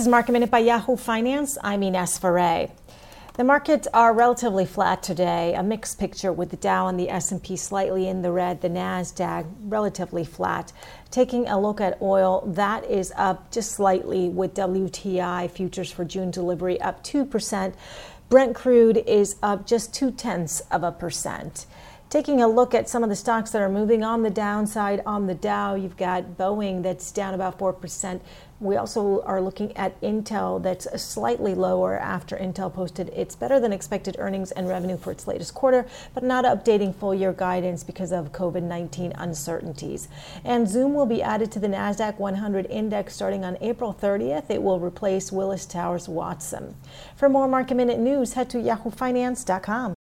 Is Market Minute by Yahoo Finance. I'm Ines Ferre. The markets are relatively flat today, a mixed picture with the Dow and the S&P slightly in the red, the Nasdaq relatively flat. Taking a look at oil, that is up just slightly with WTI futures for June delivery up 2%. Brent crude is up just two tenths of a percent. Taking a look at some of the stocks that are moving on the downside on the Dow, you've got Boeing that's down about 4%. We also are looking at Intel that's slightly lower after Intel posted its better than expected earnings and revenue for its latest quarter, but not updating full year guidance because of COVID 19 uncertainties. And Zoom will be added to the NASDAQ 100 index starting on April 30th. It will replace Willis Towers Watson. For more market minute news, head to yahoofinance.com.